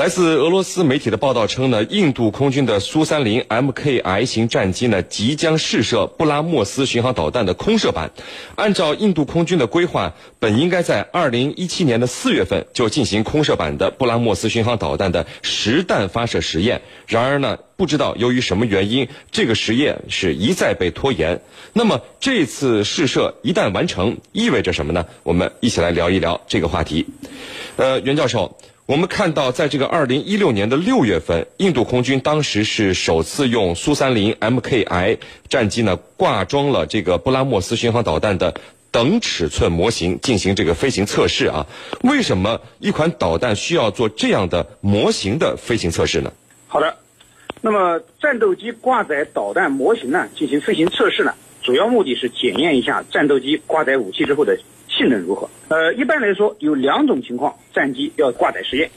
来自俄罗斯媒体的报道称呢，印度空军的苏三零 MKI 型战机呢即将试射布拉莫斯巡航导弹的空射版。按照印度空军的规划，本应该在二零一七年的四月份就进行空射版的布拉莫斯巡航导弹的实弹发射实验。然而呢，不知道由于什么原因，这个实验是一再被拖延。那么这次试射一旦完成，意味着什么呢？我们一起来聊一聊这个话题。呃，袁教授。我们看到，在这个二零一六年的六月份，印度空军当时是首次用苏三零 MKI 战机呢挂装了这个布拉莫斯巡航导弹的等尺寸模型进行这个飞行测试啊。为什么一款导弹需要做这样的模型的飞行测试呢？好的，那么战斗机挂载导弹模型呢进行飞行测试呢，主要目的是检验一下战斗机挂载武器之后的。性能如何？呃，一般来说有两种情况，战机要挂载实验。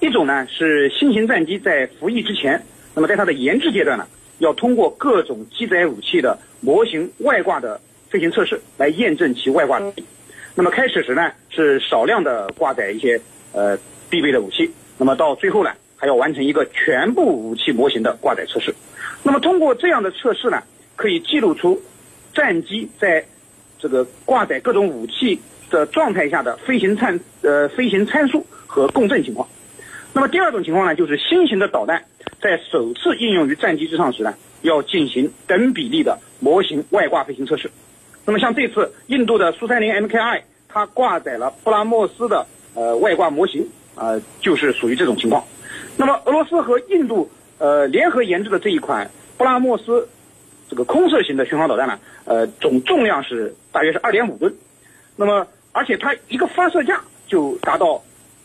一种呢是新型战机在服役之前，那么在它的研制阶段呢，要通过各种机载武器的模型外挂的飞行测试来验证其外挂能力。那么开始时呢是少量的挂载一些呃必备的武器，那么到最后呢还要完成一个全部武器模型的挂载测试。那么通过这样的测试呢，可以记录出战机在这个挂载各种武器。的状态下的飞行参呃飞行参数和共振情况。那么第二种情况呢，就是新型的导弹在首次应用于战机之上时呢，要进行等比例的模型外挂飞行测试。那么像这次印度的苏三零 MKI，它挂载了布拉莫斯的呃外挂模型啊，就是属于这种情况。那么俄罗斯和印度呃联合研制的这一款布拉莫斯这个空射型的巡航导弹呢，呃总重量是大约是二点五吨。那么而且它一个发射架就达到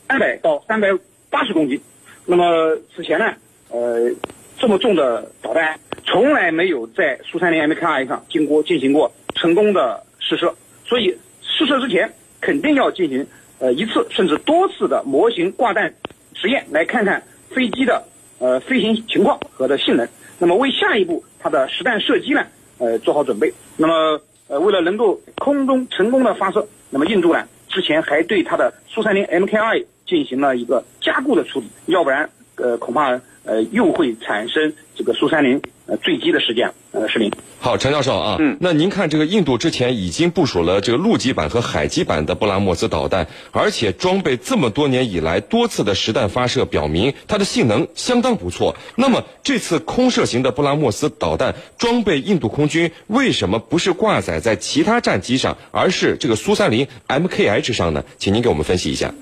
三百到三百八十公斤，那么此前呢，呃，这么重的导弹从来没有在苏三零 MKI 上经过进行过成功的试射，所以试射之前肯定要进行呃一次甚至多次的模型挂弹实验，来看看飞机的呃飞行情况和的性能，那么为下一步它的实弹射击呢呃做好准备，那么。呃，为了能够空中成功的发射，那么印度呢，之前还对它的苏三零 MKI 进行了一个加固的处理，要不然，呃，恐怕呃又会产生这个苏三零。呃，坠机的事件，呃，是您。好，陈教授啊，嗯，那您看这个印度之前已经部署了这个陆基版和海基版的布拉莫斯导弹，而且装备这么多年以来多次的实弹发射，表明它的性能相当不错。那么这次空射型的布拉莫斯导弹装备，印度空军为什么不是挂载在其他战机上，而是这个苏三零 MKI 之上呢？请您给我们分析一下。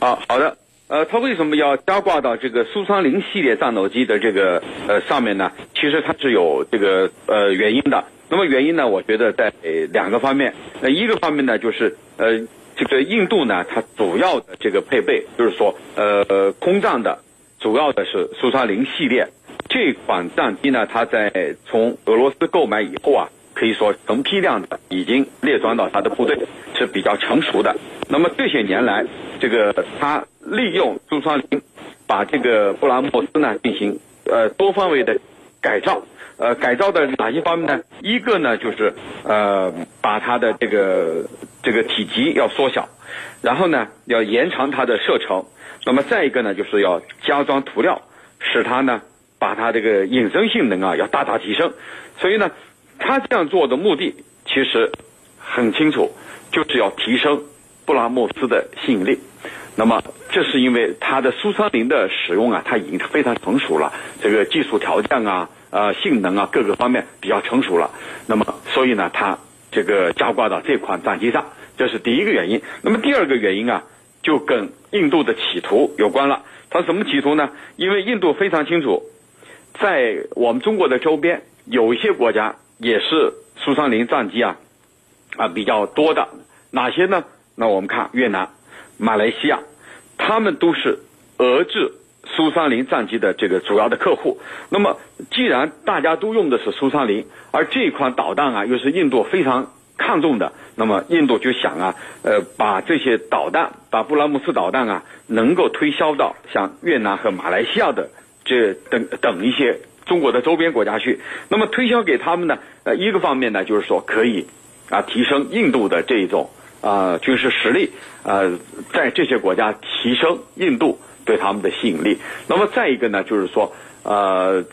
啊，好的。呃，它为什么要加挂到这个苏三零系列战斗机的这个呃上面呢？其实它是有这个呃原因的。那么原因呢，我觉得在两个方面。那一个方面呢，就是呃这个印度呢，它主要的这个配备就是说呃空战的主要的是苏三零系列这款战机呢，它在从俄罗斯购买以后啊，可以说成批量的已经列装到它的部队是比较成熟的。那么这些年来，这个它。利用苏三零，把这个布拉莫斯呢进行呃多方位的改造，呃改造的哪些方面呢？一个呢就是呃把它的这个这个体积要缩小，然后呢要延长它的射程，那么再一个呢就是要加装涂料，使它呢把它这个隐身性能啊要大大提升。所以呢，他这样做的目的其实很清楚，就是要提升布拉莫斯的吸引力。那么，这是因为它的苏三零的使用啊，它已经非常成熟了，这个技术条件啊、呃性能啊各个方面比较成熟了。那么，所以呢，它这个加挂到这款战机上，这是第一个原因。那么第二个原因啊，就跟印度的企图有关了。它什么企图呢？因为印度非常清楚，在我们中国的周边有一些国家也是苏三零战机啊啊比较多的，哪些呢？那我们看越南。马来西亚，他们都是俄制苏三零战机的这个主要的客户。那么，既然大家都用的是苏三零，而这款导弹啊又是印度非常看重的，那么印度就想啊，呃，把这些导弹，把布拉姆斯导弹啊，能够推销到像越南和马来西亚的这等等一些中国的周边国家去。那么推销给他们呢，呃，一个方面呢，就是说可以啊提升印度的这一种。啊，军事实力，呃，在这些国家提升印度对他们的吸引力。那么再一个呢，就是说，呃，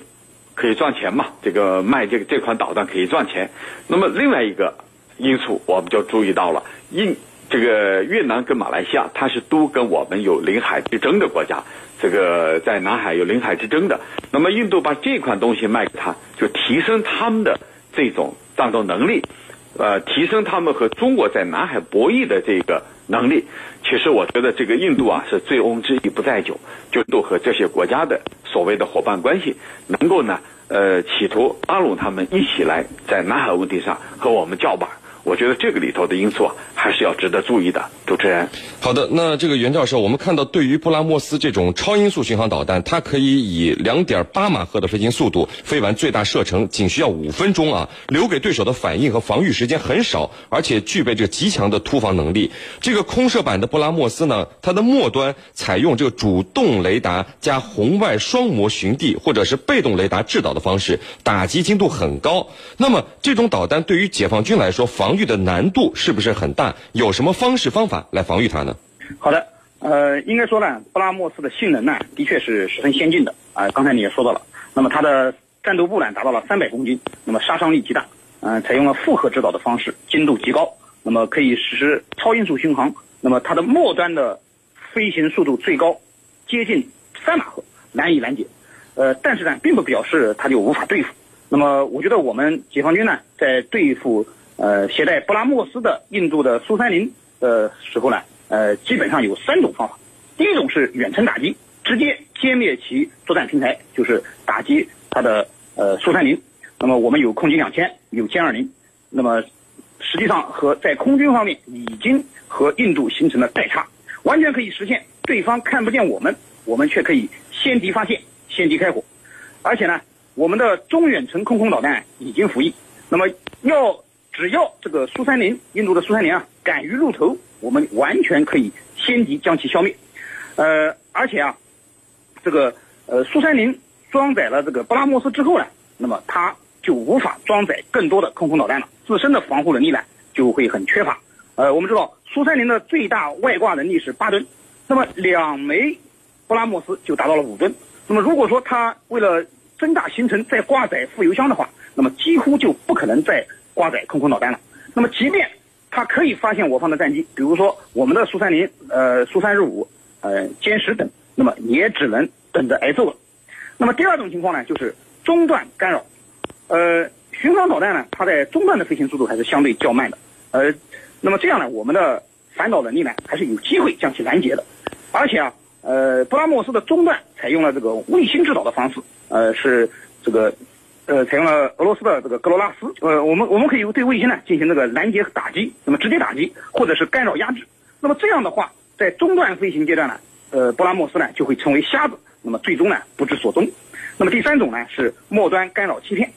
可以赚钱嘛，这个卖这个这款导弹可以赚钱。那么另外一个因素，我们就注意到了，印这个越南跟马来西亚，它是都跟我们有领海之争的国家，这个在南海有领海之争的。那么印度把这款东西卖给他，就提升他们的这种战斗能力。呃，提升他们和中国在南海博弈的这个能力，其实我觉得这个印度啊是醉翁之意不在酒，就都和这些国家的所谓的伙伴关系，能够呢，呃，企图拉拢他们一起来在南海问题上和我们叫板。我觉得这个里头的因素啊，还是要值得注意的。主持人，好的，那这个袁教授，我们看到对于布拉莫斯这种超音速巡航导弹，它可以以两点八马赫的飞行速度飞完最大射程，仅需要五分钟啊，留给对手的反应和防御时间很少，而且具备这个极强的突防能力。这个空射版的布拉莫斯呢，它的末端采用这个主动雷达加红外双模寻地，或者是被动雷达制导的方式，打击精度很高。那么这种导弹对于解放军来说，防御的难度是不是很大？有什么方式方法来防御它呢？好的，呃，应该说呢，布拉莫斯的性能呢，的确是十分先进的啊。刚才你也说到了，那么它的战斗部呢达到了三百公斤，那么杀伤力极大，嗯，采用了复合制导的方式，精度极高，那么可以实施超音速巡航。那么它的末端的飞行速度最高接近三马赫，难以拦截。呃，但是呢，并不表示它就无法对付。那么，我觉得我们解放军呢，在对付。呃，携带布拉莫斯的印度的苏三零的时候呢，呃，基本上有三种方法。第一种是远程打击，直接歼灭其作战平台，就是打击它的呃苏三零。那么我们有空军两千，有歼二零，那么实际上和在空军方面已经和印度形成了代差，完全可以实现对方看不见我们，我们却可以先敌发现，先敌开火。而且呢，我们的中远程空空导弹已经服役，那么要。只要这个苏三零，印度的苏三零啊，敢于露头，我们完全可以先敌将其消灭。呃，而且啊，这个呃苏三零装载了这个布拉莫斯之后呢，那么它就无法装载更多的空空导弹了，自身的防护能力呢就会很缺乏。呃，我们知道苏三零的最大外挂能力是八吨，那么两枚布拉莫斯就达到了五吨。那么如果说它为了增大行程再挂载副油箱的话，那么几乎就不可能再。挂载空空导弹了，那么即便它可以发现我方的战机，比如说我们的苏三零、呃苏三十五、呃歼十等，那么也只能等着挨揍了。那么第二种情况呢，就是中断干扰。呃，巡航导弹呢，它在中段的飞行速度还是相对较慢的。呃，那么这样呢，我们的反导能力呢，还是有机会将其拦截的。而且啊，呃，布拉莫斯的中段采用了这个卫星制导的方式，呃，是这个。呃，采用了俄罗斯的这个格罗拉斯，呃，我们我们可以对卫星呢进行这个拦截和打击，那么直接打击或者是干扰压制，那么这样的话，在中段飞行阶段呢，呃，布拉莫斯呢就会成为瞎子，那么最终呢不知所踪。那么第三种呢是末端干扰欺骗，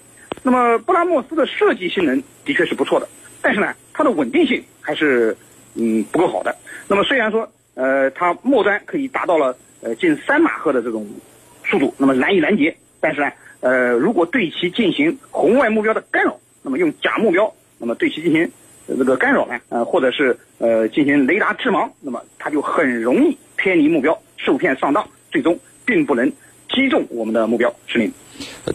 那么布拉莫斯的设计性能的确是不错的，但是呢它的稳定性还是嗯不够好的。那么虽然说呃它末端可以达到了呃近三马赫的这种速度，那么难以拦截，但是呢。呃，如果对其进行红外目标的干扰，那么用假目标，那么对其进行这个干扰呢？呃，或者是呃进行雷达致盲，那么它就很容易偏离目标，受骗上当，最终并不能击中我们的目标。是您，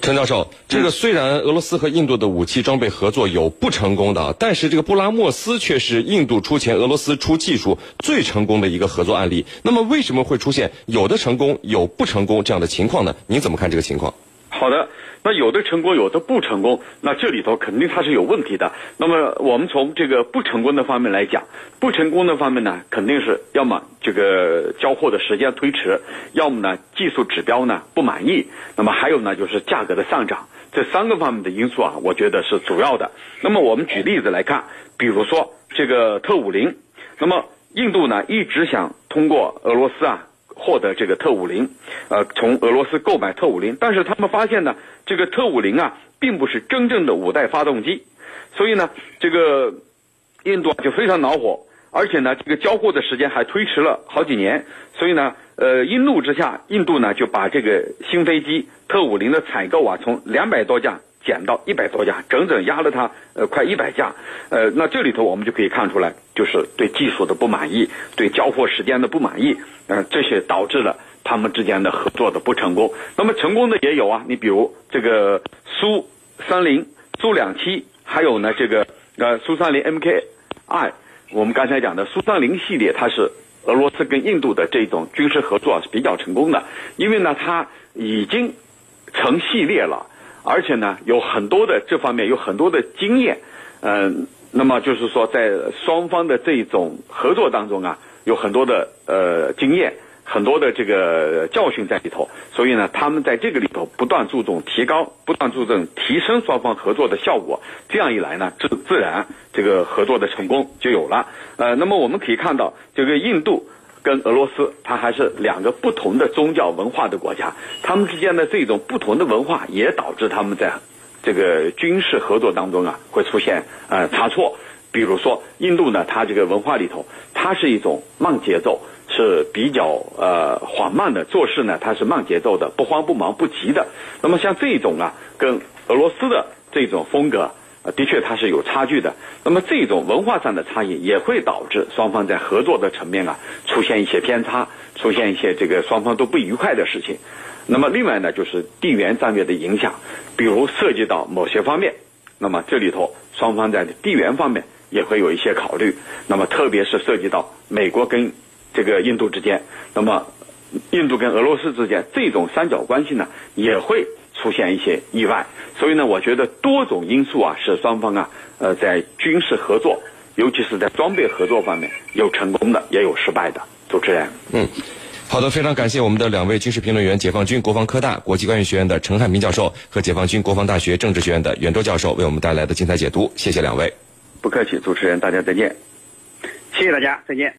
陈教授，这个虽然俄罗斯和印度的武器装备合作有不成功的，但是这个布拉莫斯却是印度出钱，俄罗斯出技术最成功的一个合作案例。那么为什么会出现有的成功有不成功这样的情况呢？您怎么看这个情况？好的，那有的成功，有的不成功，那这里头肯定它是有问题的。那么我们从这个不成功的方面来讲，不成功的方面呢，肯定是要么这个交货的时间推迟，要么呢技术指标呢不满意，那么还有呢就是价格的上涨，这三个方面的因素啊，我觉得是主要的。那么我们举例子来看，比如说这个特五零，那么印度呢一直想通过俄罗斯啊。获得这个特五零，呃，从俄罗斯购买特五零，但是他们发现呢，这个特五零啊，并不是真正的五代发动机，所以呢，这个印度就非常恼火，而且呢，这个交货的时间还推迟了好几年，所以呢，呃，一怒之下，印度呢就把这个新飞机特五零的采购啊，从两百多架。减到一百多架，整整压了它呃快一百架，呃，那这里头我们就可以看出来，就是对技术的不满意，对交货时间的不满意，呃，这些导致了他们之间的合作的不成功。那么成功的也有啊，你比如这个苏三零、苏两七，还有呢这个呃苏三零 MKI，我们刚才讲的苏三零系列，它是俄罗斯跟印度的这种军事合作是比较成功的，因为呢它已经成系列了，而且呢有很多的这方面有很多的经验，嗯。那么就是说，在双方的这种合作当中啊，有很多的呃经验，很多的这个教训在里头。所以呢，他们在这个里头不断注重提高，不断注重提升双方合作的效果。这样一来呢，自自然这个合作的成功就有了。呃，那么我们可以看到，这个印度跟俄罗斯，它还是两个不同的宗教文化的国家，他们之间的这种不同的文化也导致他们在。这个军事合作当中啊，会出现呃差错。比如说，印度呢，它这个文化里头，它是一种慢节奏，是比较呃缓慢的做事呢，它是慢节奏的，不慌不忙不急的。那么像这种啊，跟俄罗斯的这种风格，的确它是有差距的。那么这种文化上的差异，也会导致双方在合作的层面啊，出现一些偏差，出现一些这个双方都不愉快的事情。那么另外呢，就是地缘战略的影响，比如涉及到某些方面，那么这里头双方在地缘方面也会有一些考虑。那么特别是涉及到美国跟这个印度之间，那么印度跟俄罗斯之间这种三角关系呢，也会出现一些意外。所以呢，我觉得多种因素啊，使双方啊，呃，在军事合作，尤其是在装备合作方面有成功的，也有失败的。主持人，嗯。好的，非常感谢我们的两位军事评论员，解放军国防科大国际关系学院的陈汉民教授和解放军国防大学政治学院的袁周教授为我们带来的精彩解读，谢谢两位。不客气，主持人，大家再见。谢谢大家，再见。